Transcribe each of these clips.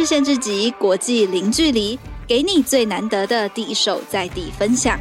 日限制级，国际零距离，给你最难得的第一手在地分享。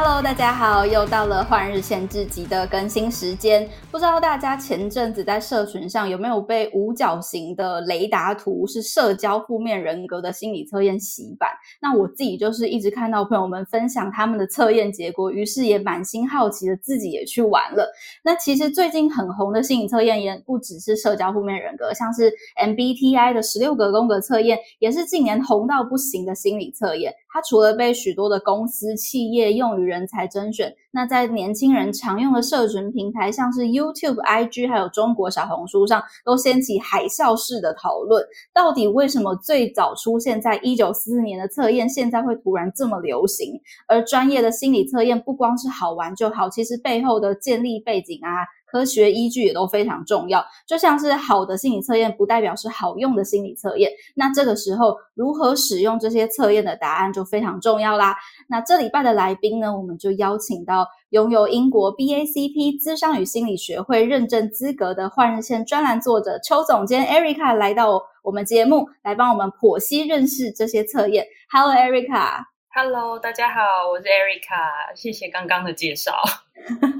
Hello，大家好，又到了换日线制级的更新时间。不知道大家前阵子在社群上有没有被五角形的雷达图是社交负面人格的心理测验洗版？那我自己就是一直看到朋友们分享他们的测验结果，于是也满心好奇的自己也去玩了。那其实最近很红的心理测验也不只是社交负面人格，像是 MBTI 的十六个宫格测验，也是近年红到不行的心理测验。它除了被许多的公司、企业用于人才甄选，那在年轻人常用的社群平台，像是 YouTube、IG，还有中国小红书上，都掀起海啸式的讨论。到底为什么最早出现在一九四四年的测验，现在会突然这么流行？而专业的心理测验不光是好玩就好，其实背后的建立背景啊。科学依据也都非常重要，就像是好的心理测验不代表是好用的心理测验。那这个时候如何使用这些测验的答案就非常重要啦。那这礼拜的来宾呢，我们就邀请到拥有英国 BACP 咨商与心理学会认证资格的换日线专栏作者邱总监 Erica 来到我们节目，来帮我们剖析认识这些测验。Hello Erica。Hello，大家好，我是 Erica，谢谢刚刚的介绍。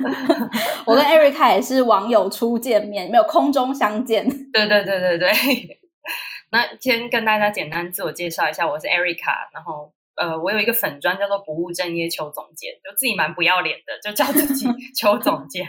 我跟 Erica 也是网友初见面，没有空中相见。对对对对对。那先跟大家简单自我介绍一下，我是 Erica，然后呃，我有一个粉专叫做不务正业邱总监，就自己蛮不要脸的，就叫自己 邱总监。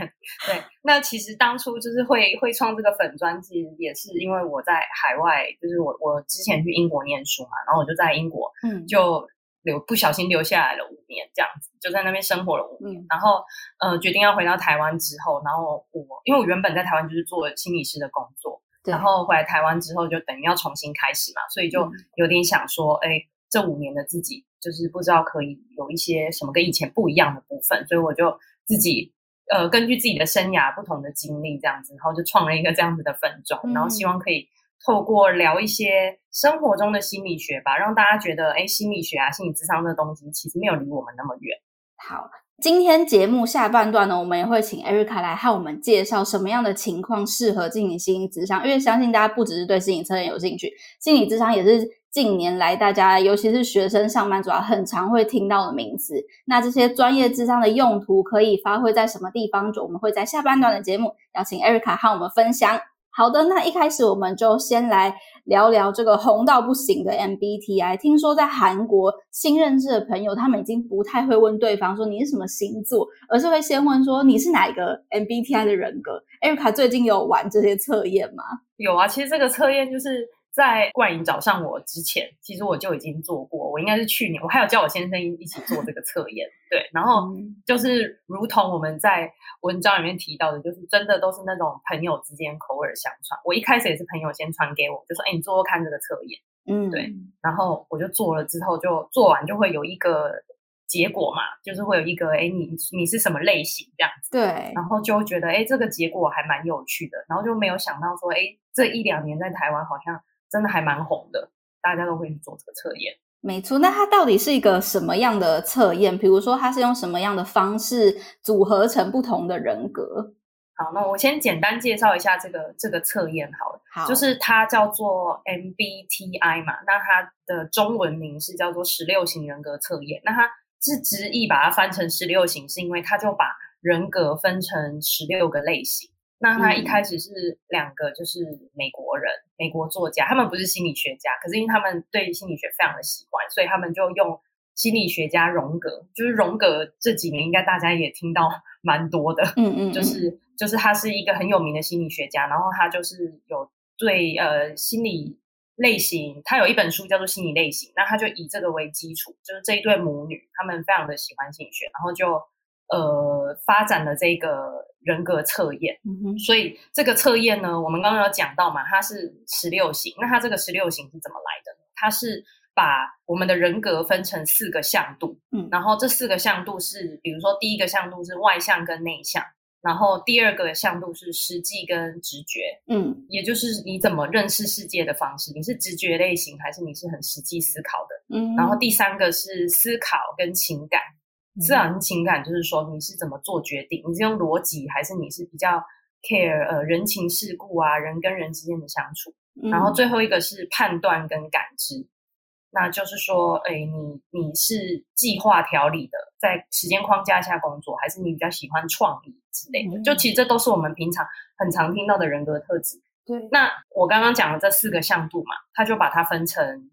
对，那其实当初就是会会创这个粉专，其实也是因为我在海外，就是我我之前去英国念书嘛，然后我就在英国，嗯，就。留不小心留下来了五年，这样子就在那边生活了五年，嗯、然后呃决定要回到台湾之后，然后我因为我原本在台湾就是做心理师的工作，对然后回来台湾之后就等于要重新开始嘛，所以就有点想说，哎、嗯，这五年的自己就是不知道可以有一些什么跟以前不一样的部分，所以我就自己呃根据自己的生涯不同的经历这样子，然后就创了一个这样子的分众，嗯、然后希望可以。透过聊一些生活中的心理学吧，让大家觉得，哎，心理学啊，心理智商这东西其实没有离我们那么远。好，今天节目下半段呢，我们也会请 Erica 来和我们介绍什么样的情况适合进行心理咨商，因为相信大家不只是对心理测验有兴趣，心理咨商也是近年来大家，尤其是学生、上班族啊，很常会听到的名词。那这些专业智商的用途可以发挥在什么地方？就我们会在下半段的节目邀请 Erica 和我们分享。好的，那一开始我们就先来聊聊这个红到不行的 MBTI。听说在韩国新认识的朋友，他们已经不太会问对方说你是什么星座，而是会先问说你是哪一个 MBTI 的人格。艾瑞卡最近有玩这些测验吗？有啊，其实这个测验就是。在冠颖找上我之前，其实我就已经做过。我应该是去年，我还有叫我先生一起做这个测验。对，然后就是如同我们在文章里面提到的，就是真的都是那种朋友之间口耳相传。我一开始也是朋友先传给我，就说：“哎，你做做看这个测验。”嗯，对。然后我就做了之后，就做完就会有一个结果嘛，就是会有一个：“哎，你你是什么类型？”这样子。对。然后就觉得：“哎，这个结果还蛮有趣的。”然后就没有想到说：“哎，这一两年在台湾好像。”真的还蛮红的，大家都会去做这个测验。没错，那它到底是一个什么样的测验？比如说，它是用什么样的方式组合成不同的人格？好，那我先简单介绍一下这个这个测验好了。好，就是它叫做 MBTI 嘛，那它的中文名是叫做十六型人格测验。那它是直译把它翻成十六型，是因为它就把人格分成十六个类型。那他一开始是两个，就是美国人，嗯、美国作家，他们不是心理学家，可是因为他们对心理学非常的喜欢，所以他们就用心理学家荣格，就是荣格这几年应该大家也听到 蛮多的，嗯，嗯嗯，就是就是他是一个很有名的心理学家，然后他就是有对呃心理类型，他有一本书叫做《心理类型》，那他就以这个为基础，就是这一对母女，他们非常的喜欢心理学，然后就。呃，发展了这个人格测验，所以这个测验呢，我们刚刚有讲到嘛，它是十六型。那它这个十六型是怎么来的？它是把我们的人格分成四个向度，嗯，然后这四个向度是，比如说第一个向度是外向跟内向，然后第二个向度是实际跟直觉，嗯，也就是你怎么认识世界的方式，你是直觉类型还是你是很实际思考的，嗯，然后第三个是思考跟情感。自然情感就是说你是怎么做决定，你是用逻辑还是你是比较 care 呃人情世故啊，人跟人之间的相处。然后最后一个是判断跟感知，嗯、那就是说，哎，你你是计划条理的，在时间框架下工作，还是你比较喜欢创意之类的？嗯、就其实这都是我们平常很常听到的人格特质。对，那我刚刚讲的这四个向度嘛，他就把它分成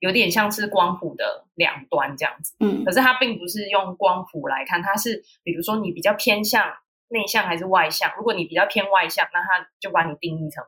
有点像是光谱的两端这样子。嗯，可是它并不是用光谱来看，它是比如说你比较偏向内向还是外向？如果你比较偏外向，那它就把你定义成。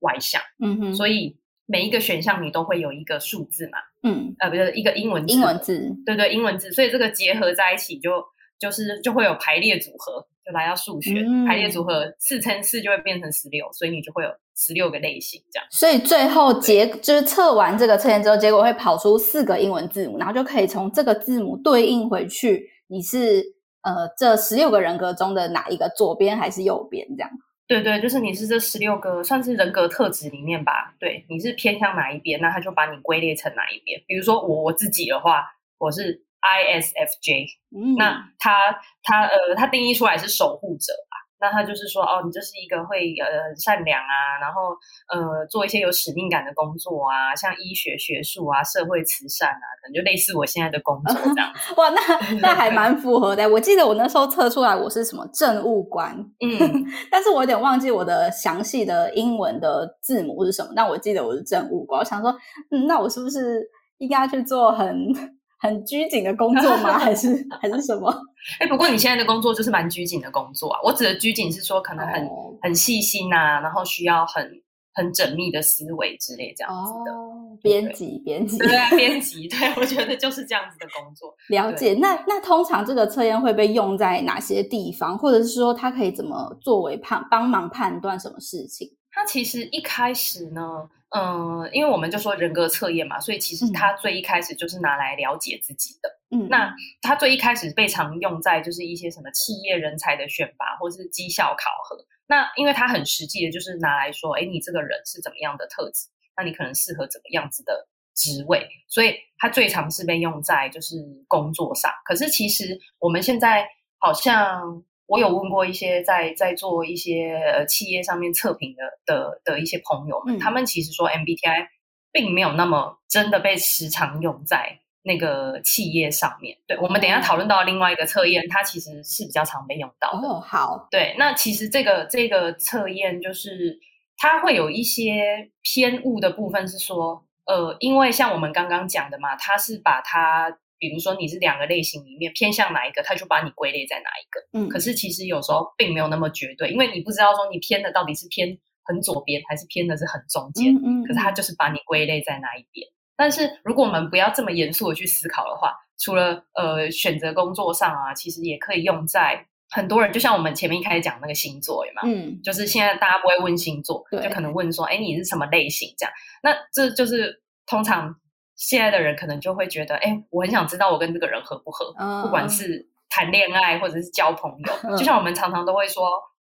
外向，嗯哼，所以每一个选项你都会有一个数字嘛，嗯，呃，不是一个英文字，英文字，对对，英文字，所以这个结合在一起就就是就会有排列组合，就来到数学、嗯、排列组合，四乘四就会变成十六，所以你就会有十六个类型这样。所以最后结就是测完这个测验之后，结果会跑出四个英文字母，然后就可以从这个字母对应回去，你是呃这十六个人格中的哪一个，左边还是右边这样。对对，就是你是这十六个算是人格特质里面吧？对，你是偏向哪一边？那他就把你归类成哪一边。比如说我我自己的话，我是 ISFJ，嗯，那他他呃，他定义出来是守护者吧。那他就是说，哦，你这是一个会呃善良啊，然后呃做一些有使命感的工作啊，像医学学术啊、社会慈善啊，可能就类似我现在的工作这样。哇，那 那还蛮符合的。我记得我那时候测出来我是什么政务官，嗯，但是我有点忘记我的详细的英文的字母是什么。但我记得我是政务官，我想说，嗯，那我是不是应该去做很很拘谨的工作吗？还是还是什么？哎，不过你现在的工作就是蛮拘谨的工作啊。我指的拘谨是说，可能很、哦、很细心啊，然后需要很很缜密的思维之类这样子的。哦，编辑，编辑，对啊，编辑，对，我觉得就是这样子的工作。了解。那那通常这个测验会被用在哪些地方，或者是说它可以怎么作为判帮忙判断什么事情？它其实一开始呢。嗯，因为我们就说人格测验嘛，所以其实它最一开始就是拿来了解自己的。嗯，那它最一开始被常用在就是一些什么企业人才的选拔或是绩效考核。那因为它很实际的，就是拿来说，哎，你这个人是怎么样的特质？那你可能适合怎么样子的职位？所以它最常是被用在就是工作上。可是其实我们现在好像。我有问过一些在在做一些呃企业上面测评的的的一些朋友们，嗯、他们其实说 MBTI 并没有那么真的被时常用在那个企业上面。对，我们等一下讨论到另外一个测验，它其实是比较常被用到的。哦，好。对，那其实这个这个测验就是它会有一些偏误的部分，是说呃，因为像我们刚刚讲的嘛，它是把它。比如说你是两个类型里面偏向哪一个，他就把你归类在哪一个。嗯，可是其实有时候并没有那么绝对，因为你不知道说你偏的到底是偏很左边，还是偏的是很中间。嗯，嗯，可是他就是把你归类在哪一边。但是如果我们不要这么严肃的去思考的话，除了呃选择工作上啊，其实也可以用在很多人，就像我们前面一开始讲那个星座，有没有？嗯，就是现在大家不会问星座，就可能问说，哎，你是什么类型？这样，那这就是通常。现在的人可能就会觉得，哎，我很想知道我跟这个人合不合，嗯、不管是谈恋爱或者是交朋友。嗯、就像我们常常都会说，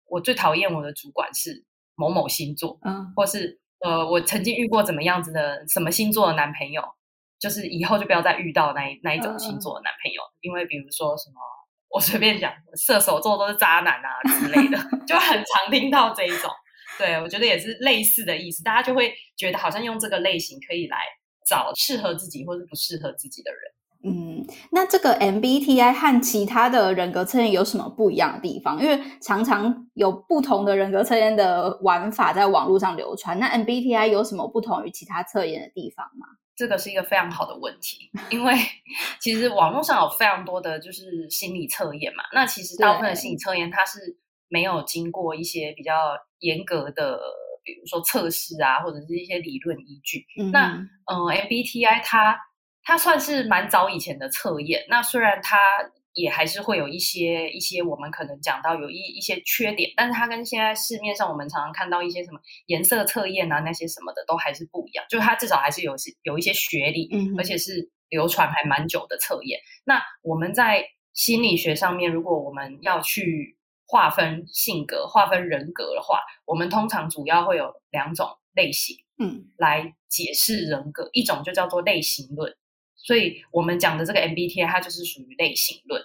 我最讨厌我的主管是某某星座，嗯，或是呃，我曾经遇过怎么样子的什么星座的男朋友，就是以后就不要再遇到那一那一种星座的男朋友，嗯、因为比如说什么，我随便讲，射手座都是渣男啊之类的，就很常听到这一种。对，我觉得也是类似的意思，大家就会觉得好像用这个类型可以来。找适合自己或者不适合自己的人。嗯，那这个 MBTI 和其他的人格测验有什么不一样的地方？因为常常有不同的人格测验的玩法在网络上流传。那 MBTI 有什么不同于其他测验的地方吗？这个是一个非常好的问题，因为 其实网络上有非常多的就是心理测验嘛。那其实大部分的心理测验它是没有经过一些比较严格的。比如说测试啊，或者是一些理论依据。嗯、那嗯、呃、MBTI 它它算是蛮早以前的测验。那虽然它也还是会有一些一些我们可能讲到有一一些缺点，但是它跟现在市面上我们常常看到一些什么颜色测验啊那些什么的都还是不一样。就是它至少还是有有一些学历，嗯、而且是流传还蛮久的测验。那我们在心理学上面，如果我们要去划分性格、划分人格的话，我们通常主要会有两种类型，嗯，来解释人格。一种就叫做类型论，所以我们讲的这个 MBTI 它就是属于类型论。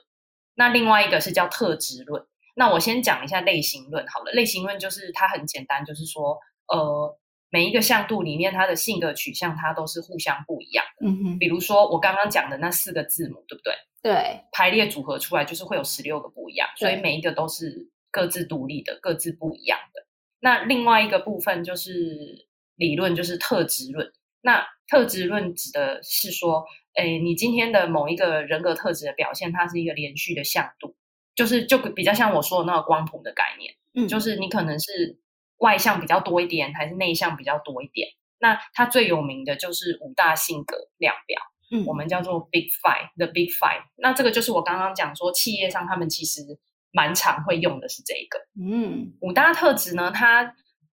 那另外一个是叫特质论。那我先讲一下类型论好了。类型论就是它很简单，就是说，呃，每一个向度里面，它的性格取向它都是互相不一样的。嗯哼。比如说我刚刚讲的那四个字母，对不对？对。排列组合出来就是会有十六个不一样，所以每一个都是各自独立的、各自不一样的。那另外一个部分就是理论，就是特质论。那特质论指的是说，诶，你今天的某一个人格特质的表现，它是一个连续的向度。就是就比较像我说的那个光谱的概念，嗯，就是你可能是外向比较多一点，还是内向比较多一点。那它最有名的就是五大性格量表，嗯，我们叫做 Big Five，The Big Five。那这个就是我刚刚讲说，企业上他们其实蛮常会用的是这个，嗯，五大特质呢，它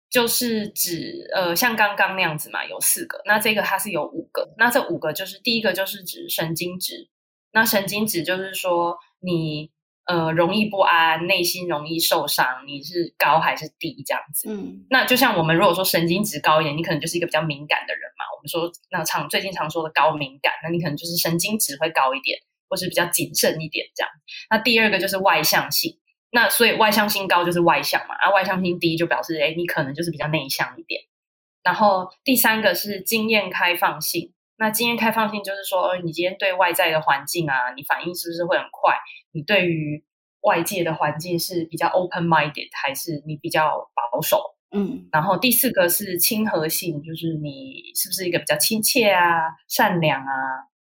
就是指呃，像刚刚那样子嘛，有四个，那这个它是有五个，那这五个就是第一个就是指神经质，那神经质就是说你。呃，容易不安，内心容易受伤。你是高还是低这样子？嗯，那就像我们如果说神经质高一点，你可能就是一个比较敏感的人嘛。我们说那常最近常说的高敏感，那你可能就是神经质会高一点，或是比较谨慎一点这样。那第二个就是外向性，那所以外向性高就是外向嘛，啊，外向性低就表示诶，你可能就是比较内向一点。然后第三个是经验开放性。那经验开放性就是说，你今天对外在的环境啊，你反应是不是会很快？你对于外界的环境是比较 open minded，还是你比较保守？嗯。然后第四个是亲和性，就是你是不是一个比较亲切啊、善良啊、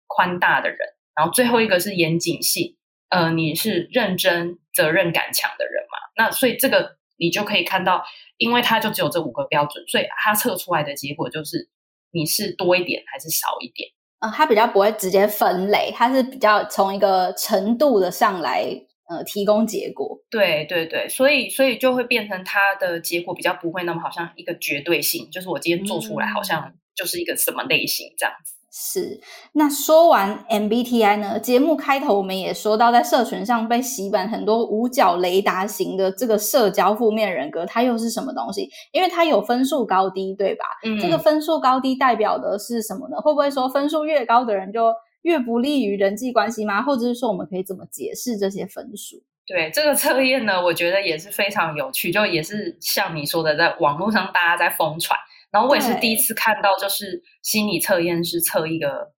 宽大的人？然后最后一个是严谨性，呃，你是认真、责任感强的人嘛？那所以这个你就可以看到，因为它就只有这五个标准，所以它测出来的结果就是。你是多一点还是少一点？嗯，它比较不会直接分类，它是比较从一个程度的上来，呃，提供结果。对对对，所以所以就会变成它的结果比较不会那么好像一个绝对性，就是我今天做出来好像就是一个什么类型这样子。是，那说完 MBTI 呢？节目开头我们也说到，在社群上被洗版很多五角雷达型的这个社交负面人格，它又是什么东西？因为它有分数高低，对吧？嗯，这个分数高低代表的是什么呢？会不会说分数越高的人就越不利于人际关系吗？或者是说我们可以怎么解释这些分数？对，这个测验呢，我觉得也是非常有趣，就也是像你说的，在网络上大家在疯传。然后我也是第一次看到，就是心理测验是测一个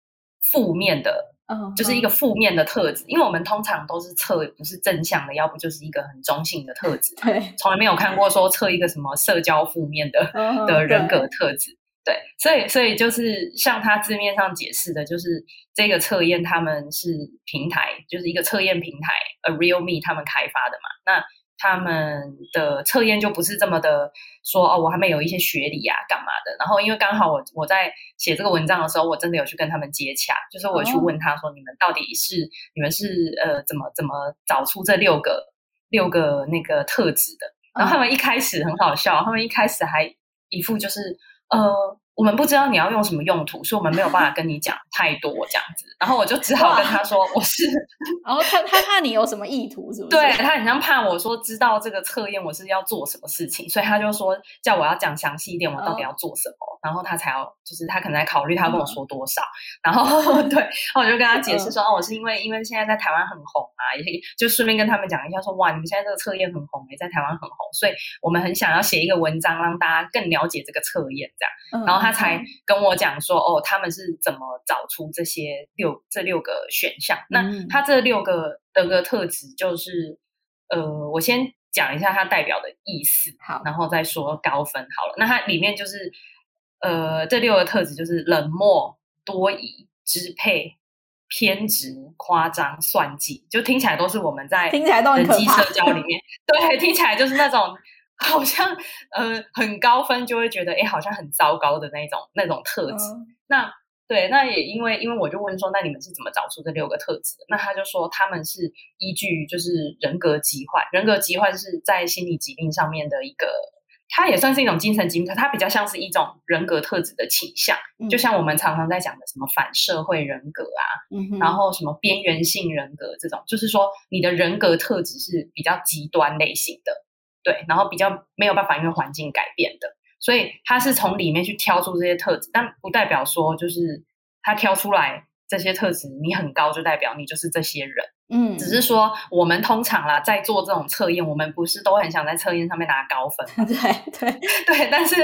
负面的，嗯，就是一个负面的特质。因为我们通常都是测不是正向的，要不就是一个很中性的特质。对，从来没有看过说测一个什么社交负面的的人格特质。对，所以所以就是像他字面上解释的，就是这个测验他们是平台，就是一个测验平台，A Real Me 他们开发的嘛。那他们的测验就不是这么的说哦，我还没有一些学历啊，干嘛的？然后因为刚好我我在写这个文章的时候，我真的有去跟他们接洽，就是我去问他说，哦、你们到底是你们是呃怎么怎么找出这六个六个那个特质的？然后他们一开始很好笑，他们一开始还一副就是呃。我们不知道你要用什么用途，所以我们没有办法跟你讲太多这样子。然后我就只好跟他说我是，然后他他怕你有什么意图，是不是？对，他很像怕我说知道这个测验我是要做什么事情，所以他就说叫我要讲详细一点，我到底要做什么，哦、然后他才要就是他可能在考虑他跟我说多少。嗯、然后 对，然后我就跟他解释说，哦，我是因为因为现在在台湾很红啊，也就顺便跟他们讲一下说，哇，你们现在这个测验很红诶，在台湾很红，所以我们很想要写一个文章让大家更了解这个测验这样。嗯、然后他才跟我讲说，哦，他们是怎么找出这些六这六个选项？嗯、那他这六个的个特质就是，呃，我先讲一下它代表的意思，好，然后再说高分好了。那它里面就是，呃，这六个特质就是冷漠、多疑、支配、偏执、夸张、算计，就听起来都是我们在听起来都很人际社交里面，对，听起来就是那种。好像呃很高分就会觉得哎，好像很糟糕的那种那种特质。嗯、那对，那也因为因为我就问说，那你们是怎么找出这六个特质的？那他就说他们是依据就是人格疾患，人格疾患是在心理疾病上面的一个，它也算是一种精神疾病，它比较像是一种人格特质的倾向。嗯、就像我们常常在讲的什么反社会人格啊，然后什么边缘性人格这种，就是说你的人格特质是比较极端类型的。对，然后比较没有办法因为环境改变的，所以他是从里面去挑出这些特质，但不代表说就是他挑出来这些特质你很高就代表你就是这些人，嗯，只是说我们通常啦，在做这种测验，我们不是都很想在测验上面拿高分？对对对。但是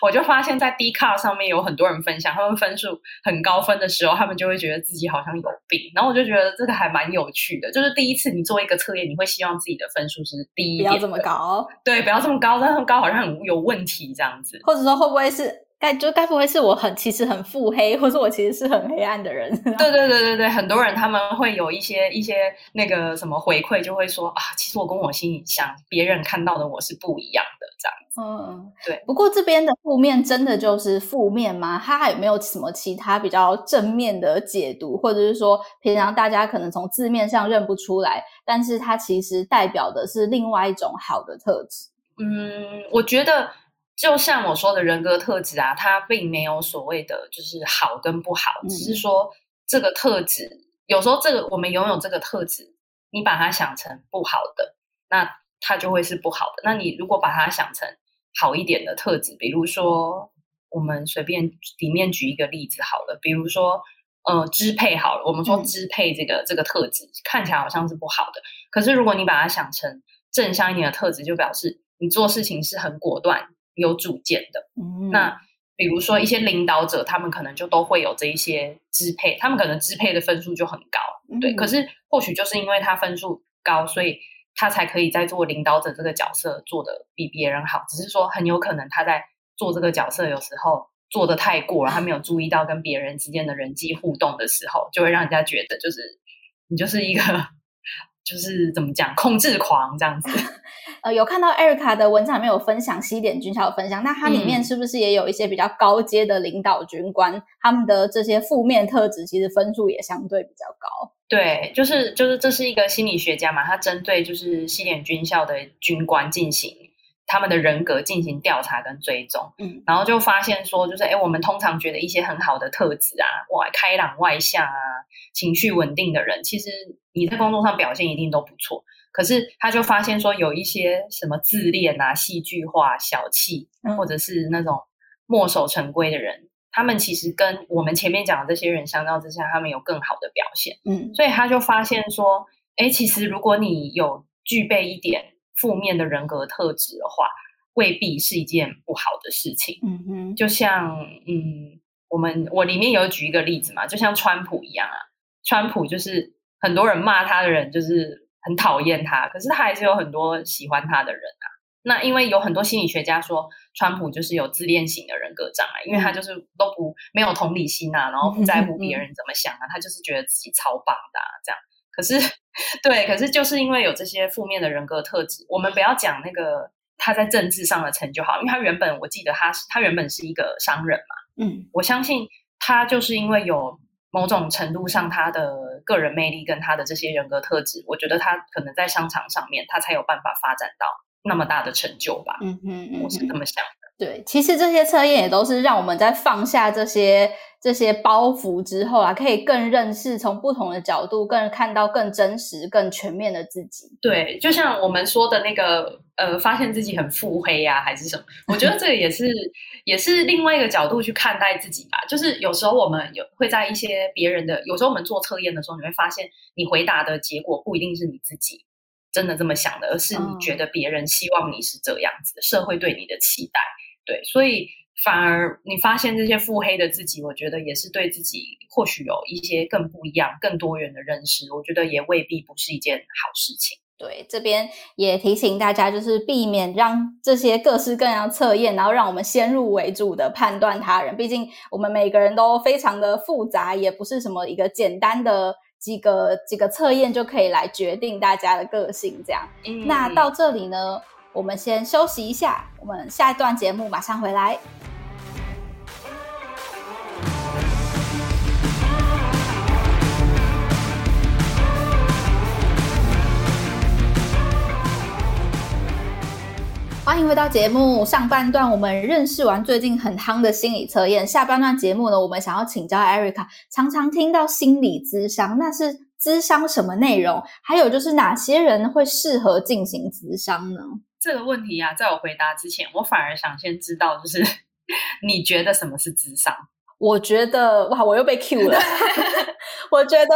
我就发现，在 Dcard 上面有很多人分享，他们分数很高分的时候，他们就会觉得自己好像有病。然后我就觉得这个还蛮有趣的，就是第一次你做一个测验，你会希望自己的分数是低一点，不要这么高。对，不要这么高，但是高好像很有问题这样子。或者说会不会是？该就该不会是我很其实很腹黑，或者我其实是很黑暗的人？对对对对对，很多人他们会有一些一些那个什么回馈，就会说啊，其实我跟我心里想，别人看到的我是不一样的这样子。嗯，对。不过这边的负面真的就是负面吗？它还有没有什么其他比较正面的解读，或者是说平常大家可能从字面上认不出来，但是它其实代表的是另外一种好的特质？嗯，我觉得。就像我说的人格特质啊，它并没有所谓的就是好跟不好，只是说这个特质，有时候这个我们拥有这个特质，你把它想成不好的，那它就会是不好的。那你如果把它想成好一点的特质，比如说我们随便里面举一个例子好了，比如说呃支配好了，我们说支配这个、嗯、这个特质看起来好像是不好的，可是如果你把它想成正向一点的特质，就表示你做事情是很果断。有主见的，嗯，那比如说一些领导者，他们可能就都会有这一些支配，他们可能支配的分数就很高，嗯，对。可是或许就是因为他分数高，所以他才可以在做领导者这个角色做的比别人好。只是说很有可能他在做这个角色，有时候做的太过了，他没有注意到跟别人之间的人际互动的时候，就会让人家觉得就是你就是一个。就是怎么讲，控制狂这样子。呃，有看到 Erica 的文章里面有分享西点军校的分享，那它里面是不是也有一些比较高阶的领导军官，嗯、他们的这些负面特质，其实分数也相对比较高？对，就是就是这是一个心理学家嘛，他针对就是西点军校的军官进行他们的人格进行调查跟追踪，嗯，然后就发现说，就是哎，我们通常觉得一些很好的特质啊，哇，开朗外向啊，情绪稳定的人，其实。你在工作上表现一定都不错，可是他就发现说，有一些什么自恋啊、戏剧化、小气，或者是那种墨守成规的人，嗯，他们其实跟我们前面讲的这些人相较之下，他们有更好的表现。嗯，所以他就发现说，哎，其实如果你有具备一点负面的人格特质的话，未必是一件不好的事情。嗯嗯，就像嗯，我们我里面有举一个例子嘛，就像川普一样啊，川普就是。很多人骂他的人就是很讨厌他，可是他还是有很多喜欢他的人啊。那因为有很多心理学家说，川普就是有自恋型的人格障碍，因为他就是都不没有同理心啊，然后不在乎别人怎么想啊，他就是觉得自己超棒的啊，这样。可是，对，可是就是因为有这些负面的人格特质，我们不要讲那个他在政治上的成就好，因为他原本我记得他是他原本是一个商人嘛，嗯，我相信他就是因为有。某种程度上，他的个人魅力跟他的这些人格特质，我觉得他可能在商场上面，他才有办法发展到那么大的成就吧。嗯嗯嗯，我是这么想的。对，其实这些测验也都是让我们在放下这些这些包袱之后啊，可以更认识，从不同的角度，更看到更真实、更全面的自己。对，就像我们说的那个，呃，发现自己很腹黑啊，还是什么？我觉得这个也是，也是另外一个角度去看待自己吧。就是有时候我们有会在一些别人的，有时候我们做测验的时候，你会发现，你回答的结果不一定是你自己真的这么想的，而是你觉得别人希望你是这样子，嗯，社会对你的期待。对，所以反而你发现这些腹黑的自己，我觉得也是对自己或许有一些更不一样、更多元的认识。我觉得也未必不是一件好事情。对，这边也提醒大家，就是避免让这些各式各样测验，然后让我们先入为主的判断他人。毕竟我们每个人都非常的复杂，也不是什么一个简单的几个几个测验就可以来决定大家的个性。这样，嗯，那到这里呢？我们先休息一下，我们下一段节目马上回来。欢迎回到节目上半段，我们认识完最近很夯的心理测验。下半段节目呢，我们想要请教 Erica，常常听到心理咨商，那是咨商什么内容？还有就是哪些人会适合进行咨商呢？这个问题啊，在我回答之前，我反而想先知道，就是 你觉得什么是智商？我觉得哇，我又被 Q 了。我觉得，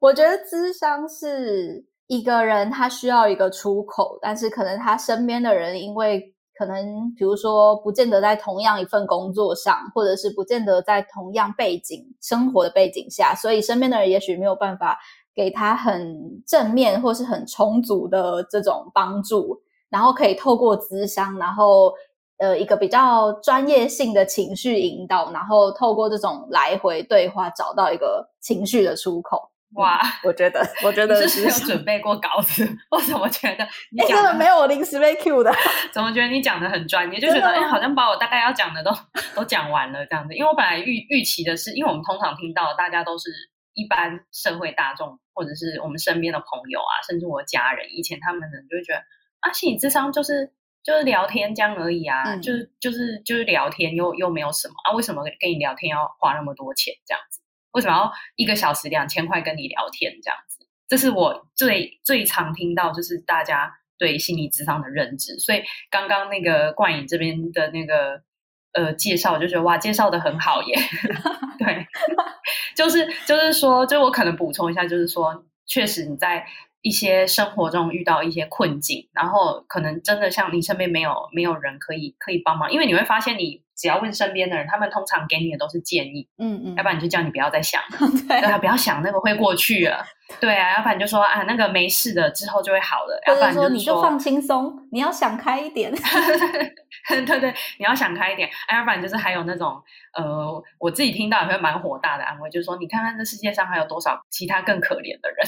我觉得智商是一个人他需要一个出口，但是可能他身边的人因为。可能比如说，不见得在同样一份工作上，或者是不见得在同样背景生活的背景下，所以身边的人也许没有办法给他很正面或是很充足的这种帮助，然后可以透过咨商，然后呃一个比较专业性的情绪引导，然后透过这种来回对话，找到一个情绪的出口。哇，我觉得，我觉得你是没有准备过稿子，我怎么觉得 你讲的、欸、真的没有我临时被 Q 的？怎么觉得你讲的很专业？就觉得哎、欸，好像把我大概要讲的都都讲完了这样子。因为我本来预预期的是，因为我们通常听到大家都是一般社会大众，或者是我们身边的朋友啊，甚至我家人，以前他们可能就会觉得啊，心理智商就是就是聊天这样而已啊，嗯、就是就是就是聊天又又没有什么啊，为什么跟你聊天要花那么多钱这样子？为什么要一个小时两千块跟你聊天这样子？这是我最最常听到，就是大家对心理智商的认知。所以刚刚那个冠颖这边的那个呃介绍，就觉得哇，介绍的很好耶。对，就是就是说，就我可能补充一下，就是说，确实你在一些生活中遇到一些困境，然后可能真的像你身边没有没有人可以可以帮忙，因为你会发现你。只要问身边的人，他们通常给你的都是建议，嗯嗯，要不然你就叫你不要再想了，对。啊，不要想那个会过去了，对啊，要不然你就说啊，那个没事的，之后就会好了，要不然说你就放轻松，你要想开一点，对对，你要想开一点，要不然就是还有那种呃，我自己听到也会蛮火大的安慰，就是说你看看这世界上还有多少其他更可怜的人，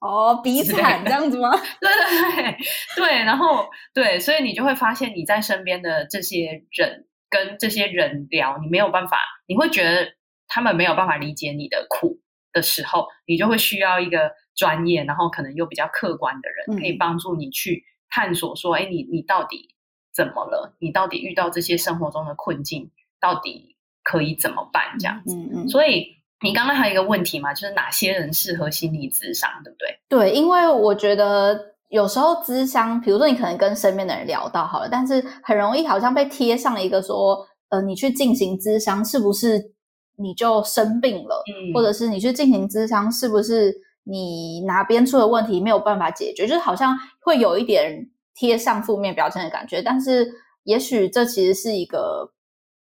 哦，比惨这样子吗？对对对对，然后对，所以你就会发现你在身边的这些人。跟这些人聊，你没有办法，你会觉得他们没有办法理解你的苦的时候，你就会需要一个专业，然后可能又比较客观的人，可以帮助你去探索说，哎、嗯，你你到底怎么了？你到底遇到这些生活中的困境，到底可以怎么办？这样子。嗯嗯。所以你刚刚还有一个问题嘛，就是哪些人适合心理咨商，对不对？对，因为我觉得。有时候智商，比如说你可能跟身边的人聊到好了，但是很容易好像被贴上了一个说，呃，你去进行智商是不是你就生病了？嗯，或者是你去进行智商是不是你哪边出了问题没有办法解决？就是好像会有一点贴上负面标签的感觉。但是也许这其实是一个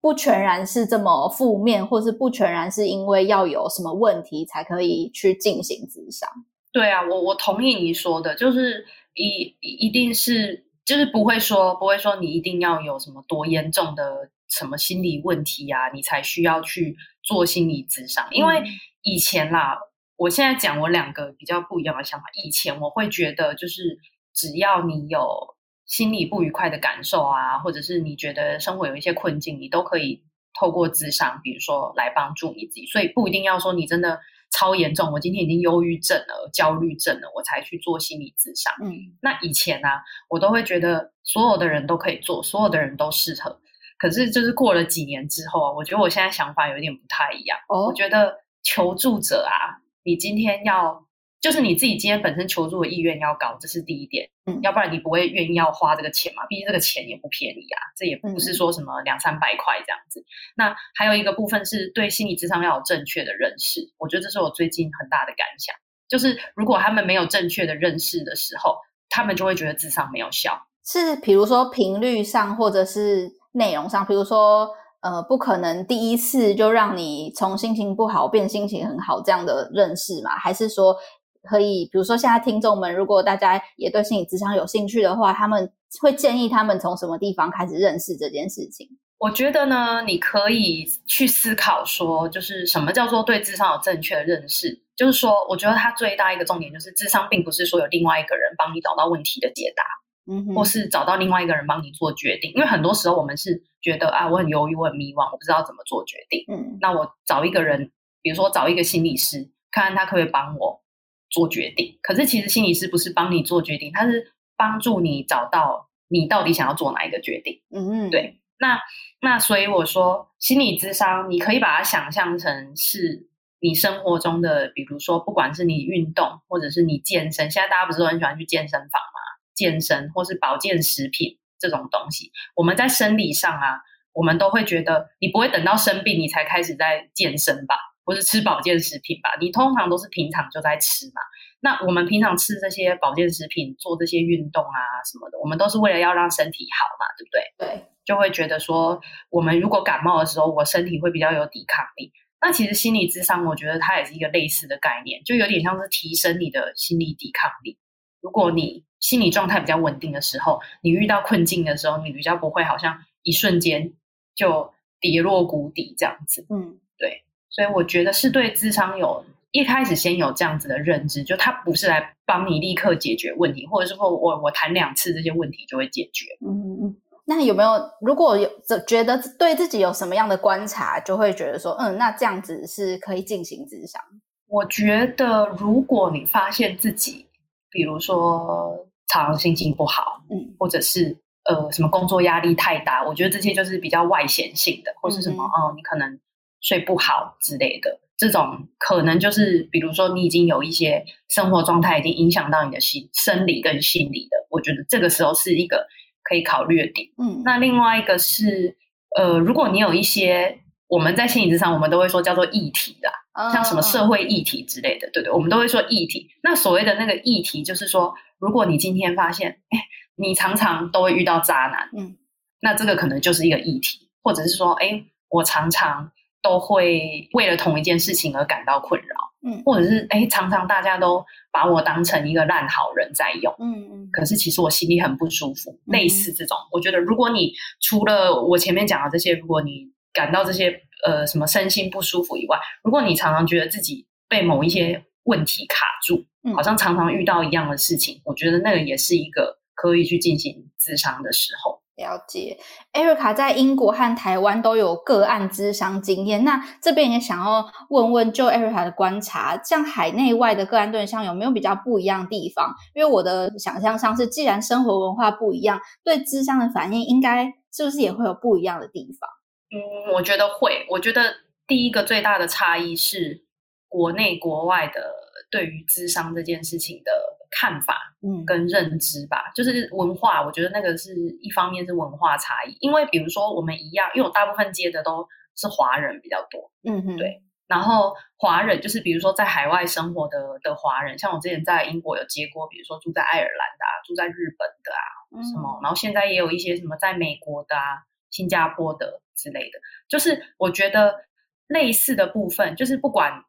不全然是这么负面，或是不全然是因为要有什么问题才可以去进行智商。对啊，我我同意你说的，就是一一定是就是不会说不会说你一定要有什么多严重的什么心理问题啊，你才需要去做心理咨商。因为以前啦，我现在讲我两个比较不一样的想法。以前我会觉得，就是只要你有心理不愉快的感受啊，或者是你觉得生活有一些困境，你都可以透过咨商，比如说来帮助你自己。所以不一定要说你真的。超严重，我今天已经忧郁症了、焦虑症了，我才去做心理咨商。嗯，那以前呢、啊，我都会觉得所有的人都可以做，所有的人都适合。可是，就是过了几年之后啊，我觉得我现在想法有点不太一样。哦，我觉得求助者啊，你今天要。就是你自己今天本身求助的意愿要高，这是第一点。嗯，要不然你不会愿意要花这个钱嘛？毕竟这个钱也不便宜啊，这也不是说什么两三百块这样子。嗯、那还有一个部分是对心理智商要有正确的认识，我觉得这是我最近很大的感想。就是如果他们没有正确的认识的时候，他们就会觉得智商没有效。是，比如说频率上，或者是内容上，比如说呃，不可能第一次就让你从心情不好变心情很好这样的认识嘛？还是说？可以，比如说现在听众们，如果大家也对心理智商有兴趣的话，他们会建议他们从什么地方开始认识这件事情？我觉得呢，你可以去思考说，就是什么叫做对智商有正确的认识？就是说，我觉得它最大一个重点就是，智商并不是说有另外一个人帮你找到问题的解答，嗯哼，或是找到另外一个人帮你做决定。因为很多时候我们是觉得啊，我很犹豫，我很迷惘，我不知道怎么做决定。嗯，那我找一个人，比如说找一个心理师，看看他可不可以帮我。做决定，可是其实心理师不是帮你做决定，他是帮助你找到你到底想要做哪一个决定。嗯嗯，对。那那所以我说，心理咨商你可以把它想象成是你生活中的，比如说，不管是你运动，或者是你健身，现在大家不是都很喜欢去健身房吗？健身或是保健食品这种东西，我们在生理上啊，我们都会觉得你不会等到生病你才开始在健身吧，或是吃保健食品吧？你通常都是平常就在吃嘛。那我们平常吃这些保健食品，做这些运动啊什么的，我们都是为了要让身体好嘛，对不对？对，就会觉得说，我们如果感冒的时候，我身体会比较有抵抗力。那其实心理智商，我觉得它也是一个类似的概念，就有点像是提升你的心理抵抗力。如果你心理状态比较稳定的时候，你遇到困境的时候，你比较不会好像一瞬间就跌落谷底这样子。嗯，对。所以我觉得是对智商有一开始先有这样子的认知，就他不是来帮你立刻解决问题，或者是说我我谈两次这些问题就会解决。嗯嗯。那有没有，如果有觉得对自己有什么样的观察，就会觉得说，嗯，那这样子是可以进行智商。我觉得，如果你发现自己，比如说常常心情不好，嗯，或者是呃什么工作压力太大，我觉得这些就是比较外显性的，或是什么、嗯、哦，你可能睡不好之类的，这种可能就是，比如说你已经有一些生活状态已经影响到你的心生理跟心理的，我觉得这个时候是一个。可以考虑的点，嗯，那另外一个是，呃，如果你有一些我们在心理之上，我们都会说叫做议题的，哦、像什么社会议题之类的，对对，我们都会说议题。那所谓的那个议题，就是说，如果你今天发现，哎，你常常都会遇到渣男，嗯，那这个可能就是一个议题，或者是说，哎，我常常都会为了同一件事情而感到困扰。嗯，或者是哎，常常大家都把我当成一个烂好人在用，嗯嗯，可是其实我心里很不舒服。嗯、类似这种，我觉得如果你除了我前面讲的这些，如果你感到这些呃什么身心不舒服以外，如果你常常觉得自己被某一些问题卡住，嗯、好像常常遇到一样的事情，我觉得那个也是一个可以去进行咨商的时候。了解，Erica 在英国和台湾都有个案咨商经验。那这边也想要问问，就 Erica 的观察，像海内外的个案对象有没有比较不一样的地方？因为我的想象上是，既然生活文化不一样，对咨商的反应应该是不是也会有不一样的地方？嗯，我觉得会。我觉得第一个最大的差异是国内国外的对于咨商这件事情的。看法，嗯，跟认知吧，嗯、就是文化，我觉得那个是一方面是文化差异，因为比如说我们一样，因为我大部分接的都是华人比较多，嗯哼，对，然后华人就是比如说在海外生活的的华人，像我之前在英国有接过，比如说住在爱尔兰的啊，住在日本的啊，什么，嗯、然后现在也有一些什么在美国的啊、新加坡的之类的，就是我觉得类似的部分，就是不管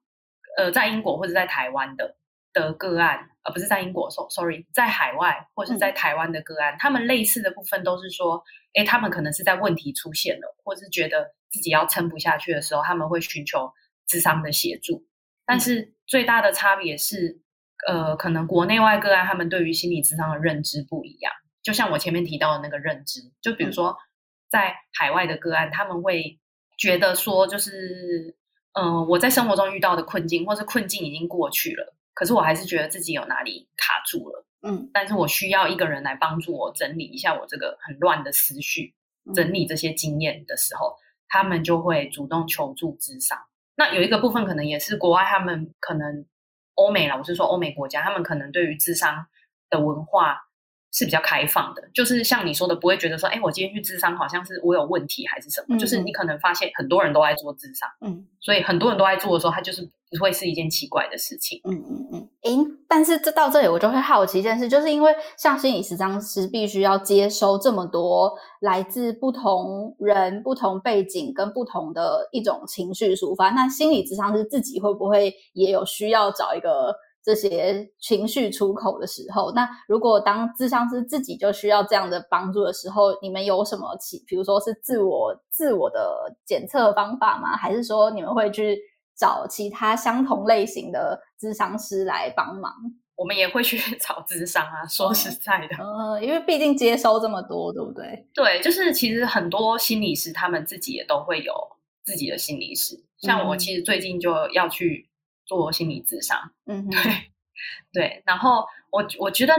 呃在英国或者在台湾的。的个案，而不是在英国，sorry，在海外或者是在台湾的个案，嗯、他们类似的部分都是说，哎，他们可能是在问题出现了，或是觉得自己要撑不下去的时候，他们会寻求智商的协助。但是最大的差别是，呃，可能国内外个案他们对于心理智商的认知不一样。就像我前面提到的那个认知，就比如说在海外的个案，他们会觉得说，就是，嗯、呃，我在生活中遇到的困境，或是困境已经过去了。可是我还是觉得自己有哪里卡住了，嗯，但是我需要一个人来帮助我整理一下我这个很乱的思绪，整理这些经验的时候，他们就会主动求助智商。那有一个部分可能也是国外，他们可能欧美啦，我是说欧美国家，他们可能对于智商的文化。是比较开放的，就是像你说的，不会觉得说，哎，我今天去智商，好像是我有问题还是什么？嗯、就是你可能发现很多人都在做智商，嗯，所以很多人都在做的时候，他就是不会是一件奇怪的事情，嗯嗯嗯。诶，但是这到这里我就会好奇一件事，就是因为像心理咨商师必须要接收这么多来自不同人、不同背景跟不同的一种情绪抒发，那心理咨商师自己会不会也有需要找一个？这些情绪出口的时候，那如果当咨商师自己就需要这样的帮助的时候，你们有什么其，比如说是自我自我的检测方法吗？还是说你们会去找其他相同类型的咨商师来帮忙？我们也会去 找智商啊，说实在的，嗯，嗯，因为毕竟接收这么多，对不对？对，就是其实很多心理师他们自己也都会有自己的心理师，像我其实最近就要去。做心理咨商，嗯哼，对 对，然后我我觉得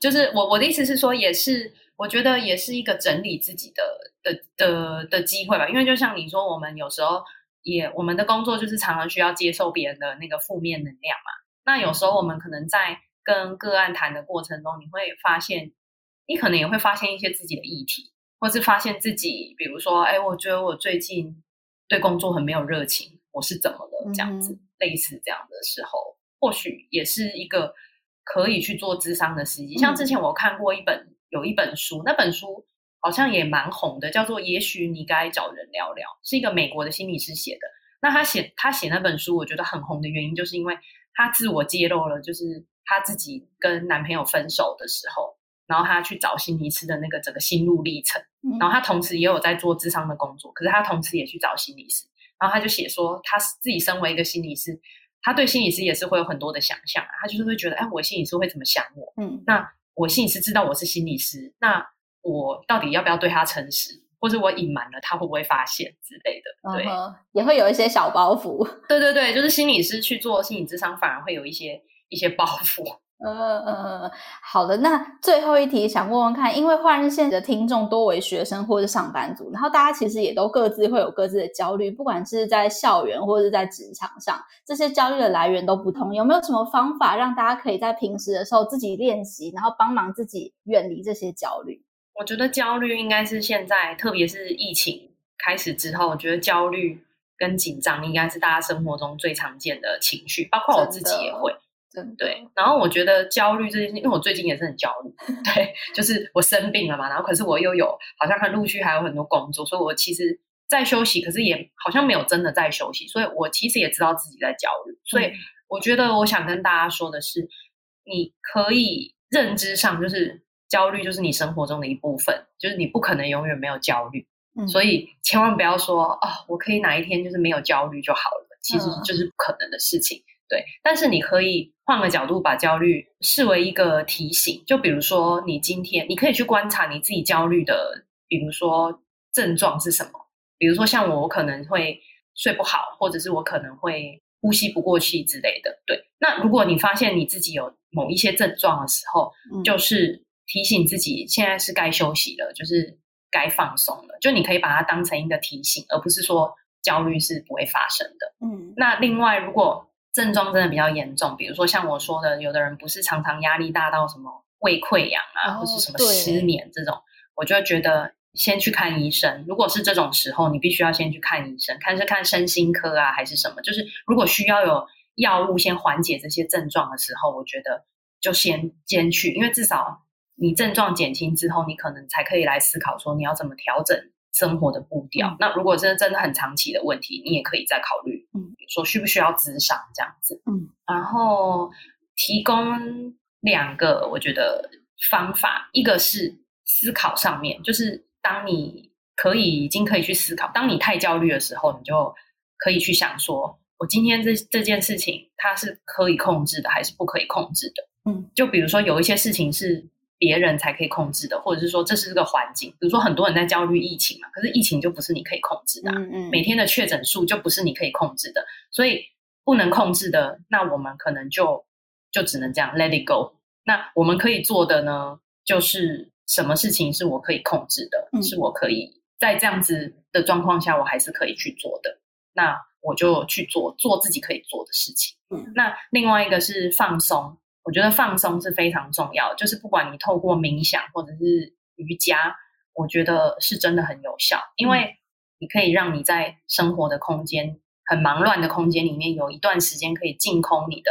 就是我我的意思是说，也是我觉得也是一个整理自己的的的的机会吧，因为就像你说，我们有时候也我们的工作就是常常需要接受别人的那个负面能量嘛，那有时候我们可能在跟个案谈的过程中，你会发现，你可能也会发现一些自己的议题，或是发现自己，比如说，哎，我觉得我最近对工作很没有热情，我是怎么了？这样子，嗯、类似这样的时候，或许也是一个可以去做智商的时机。像之前我看过一本有一本书，那本书好像也蛮红的，叫做《也许你该找人聊聊》，是一个美国的心理师写的。那他写他写那本书，我觉得很红的原因，就是因为他自我揭露了，就是他自己跟男朋友分手的时候。然后他去找心理师的那个整个心路历程，然后他同时也有在做智商的工作，可是他同时也去找心理师，然后他就写说，他自己身为一个心理师，他对心理师也是会有很多的想象啊，他就是会觉得，哎，我心理师会怎么想我？嗯，那我心理师知道我是心理师，那我到底要不要对他诚实，或者我隐瞒了他会不会发现之类的？对，嗯，也会有一些小包袱。对对对，就是心理师去做心理咨商，反而会有一些一些包袱。嗯嗯嗯，好的。那最后一题想问问看，因为换日线的听众多为学生或者上班族，然后大家其实也都各自会有各自的焦虑，不管是在校园或者是在职场上，这些焦虑的来源都不同。有没有什么方法让大家可以在平时的时候自己练习，然后帮忙自己远离这些焦虑？我觉得焦虑应该是现在，特别是疫情开始之后，我觉得焦虑跟紧张应该是大家生活中最常见的情绪，包括我自己也会。对，然后我觉得焦虑这件事，因为我最近也是很焦虑，对，就是我生病了嘛，然后可是我又有好像很陆续还有很多工作，所以我其实在休息，可是也好像没有真的在休息，所以我其实也知道自己在焦虑，所以我觉得我想跟大家说的是，你可以认知上就是焦虑就是你生活中的一部分，就是你不可能永远没有焦虑，嗯，所以千万不要说哦，我可以哪一天就是没有焦虑就好了，其实就是不可能的事情。对，但是你可以换个角度把焦虑视为一个提醒，就比如说你今天你可以去观察你自己焦虑的，比如说症状是什么，比如说像我，我可能会睡不好，或者是我可能会呼吸不过气之类的。对，那如果你发现你自己有某一些症状的时候，嗯，就是提醒自己现在是该休息了，就是该放松了，就你可以把它当成一个提醒，而不是说焦虑是不会发生的。嗯，那另外如果症状真的比较严重，比如说像我说的，有的人不是常常压力大到什么胃溃疡啊，哦、或是什么失眠这种，我就会觉得先去看医生。如果是这种时候，你必须要先去看医生，看是看身心科啊，还是什么？就是如果需要有药物先缓解这些症状的时候，我觉得就先先去，因为至少你症状减轻之后，你可能才可以来思考说你要怎么调整生活的步调。嗯、那如果真的真的很长期的问题，你也可以再考虑。嗯。说需不需要咨商这样子，嗯，然后提供两个我觉得方法，一个是思考上面，就是当你可以已经可以去思考，当你太焦虑的时候，你就可以去想说，我今天这这件事情它是可以控制的还是不可以控制的？嗯，就比如说有一些事情是。别人才可以控制的，或者是说这是个环境，比如说很多人在焦虑疫情嘛，可是疫情就不是你可以控制的啊，嗯嗯，每天的确诊数就不是你可以控制的，所以不能控制的，那我们可能就就只能这样 let it go。那我们可以做的呢，就是什么事情是我可以控制的，嗯，是我可以在这样子的状况下，我还是可以去做的，那我就去做做自己可以做的事情。嗯，那另外一个是放松。我觉得放松是非常重要的，就是不管你透过冥想或者是瑜伽，我觉得是真的很有效，因为你可以让你在生活的空间很忙乱的空间里面，有一段时间可以净空你的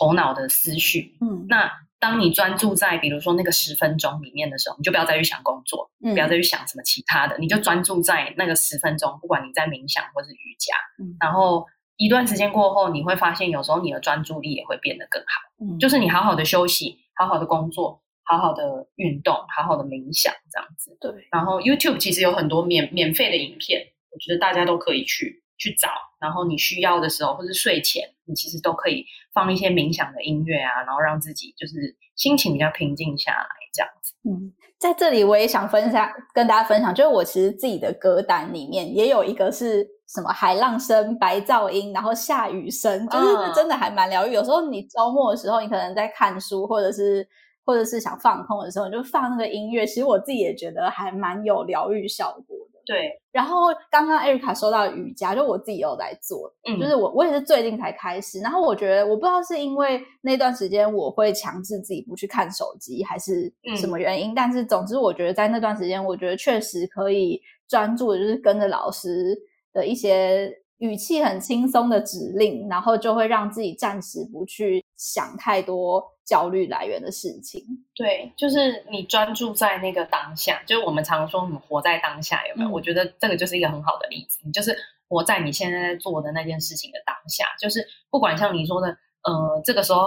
头脑的思绪。嗯，那当你专注在比如说那个十分钟里面的时候，你就不要再去想工作，嗯，不要再去想什么其他的，你就专注在那个十分钟，不管你在冥想或是瑜伽，嗯，然后。一段时间过后，你会发现有时候你的专注力也会变得更好。嗯，就是你好好的休息，好好的工作，好好的运动，好好的冥想，这样子。对。然后 YouTube 其实有很多免免费的影片，我觉得大家都可以去去找。然后你需要的时候，或是睡前，你其实都可以放一些冥想的音乐啊，然后让自己就是心情比较平静下来，这样子。嗯，在这里我也想分享，跟大家分享，就是我其实自己的歌单里面也有一个是。什么海浪声、白噪音，然后下雨声，就是真的还蛮疗愈。有时候你周末的时候，你可能在看书，或者是或者是想放空的时候，你就放那个音乐。其实我自己也觉得还蛮有疗愈效果的。对。然后刚刚艾瑞卡说到瑜伽，就我自己也有在做，嗯，就是我我也是最近才开始。然后我觉得我不知道是因为那段时间我会强制自己不去看手机，还是什么原因，嗯，但是总之我觉得在那段时间，我觉得确实可以专注的，就是跟着老师的一些。语气很轻松的指令，然后就会让自己暂时不去想太多焦虑来源的事情。对，就是你专注在那个当下，就是我们常说，你活在当下，有没有？嗯。我觉得这个就是一个很好的例子。你就是活在你现在在做的那件事情的当下，就是不管像你说的，呃，这个时候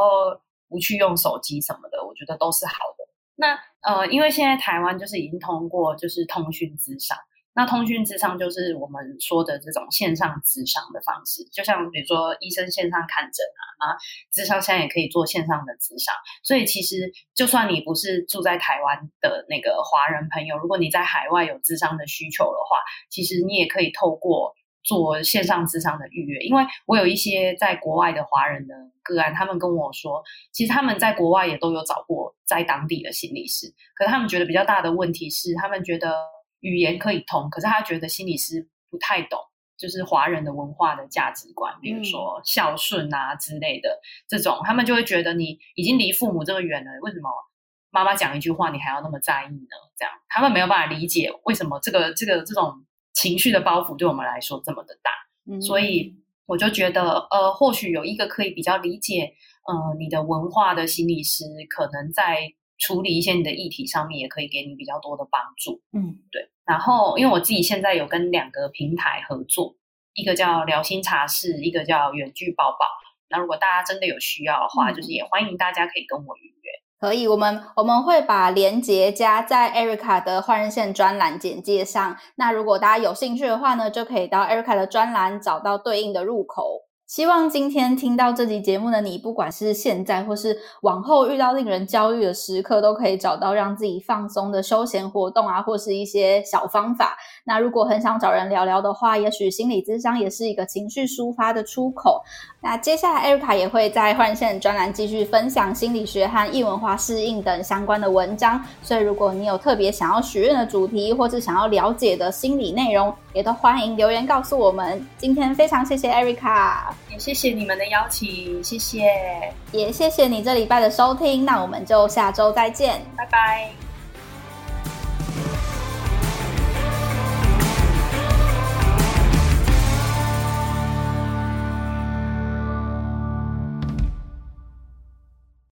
不去用手机什么的，我觉得都是好的。那呃，因为现在台湾就是已经通过就是通讯咨商。那通讯智商就是我们说的这种线上智商的方式，就像比如说医生线上看诊啊，啊，智商现在也可以做线上的智商。所以其实就算你不是住在台湾的那个华人朋友，如果你在海外有智商的需求的话，其实你也可以透过做线上智商的预约。因为我有一些在国外的华人的个案，他们跟我说，其实他们在国外也都有找过在当地的心理师，可是他们觉得比较大的问题是，他们觉得。语言可以通，可是他觉得心理师不太懂，就是华人的文化的价值观，比如说孝顺啊之类的、嗯、这种，他们就会觉得你已经离父母这么远了，为什么妈妈讲一句话你还要那么在意呢？这样他们没有办法理解为什么这个这个这种情绪的包袱对我们来说这么的大，嗯、所以我就觉得呃，或许有一个可以比较理解呃你的文化的心理师，可能在。处理一些你的议题上面，也可以给你比较多的帮助。嗯，对。然后，因为我自己现在有跟两个平台合作，一个叫聊心茶室，一个叫远距抱抱。那如果大家真的有需要的话，嗯、就是也欢迎大家可以跟我预约。可以，我们我们会把链接加在 Erica 的换日线专栏简介上。那如果大家有兴趣的话呢，就可以到 Erica 的专栏找到对应的入口。希望今天听到这集节目的你，不管是现在或是往后遇到令人焦虑的时刻，都可以找到让自己放松的休闲活动啊，或是一些小方法。那如果很想找人聊聊的话，也许心理咨商也是一个情绪抒发的出口。那接下来，Erica 也会在换线专栏继续分享心理学和异文化适应等相关的文章。所以，如果你有特别想要许愿的主题，或是想要了解的心理内容，也都欢迎留言告诉我们。今天非常谢谢 Erica，也谢谢你们的邀请，谢谢，也谢谢你这礼拜的收听。那我们就下周再见，拜拜。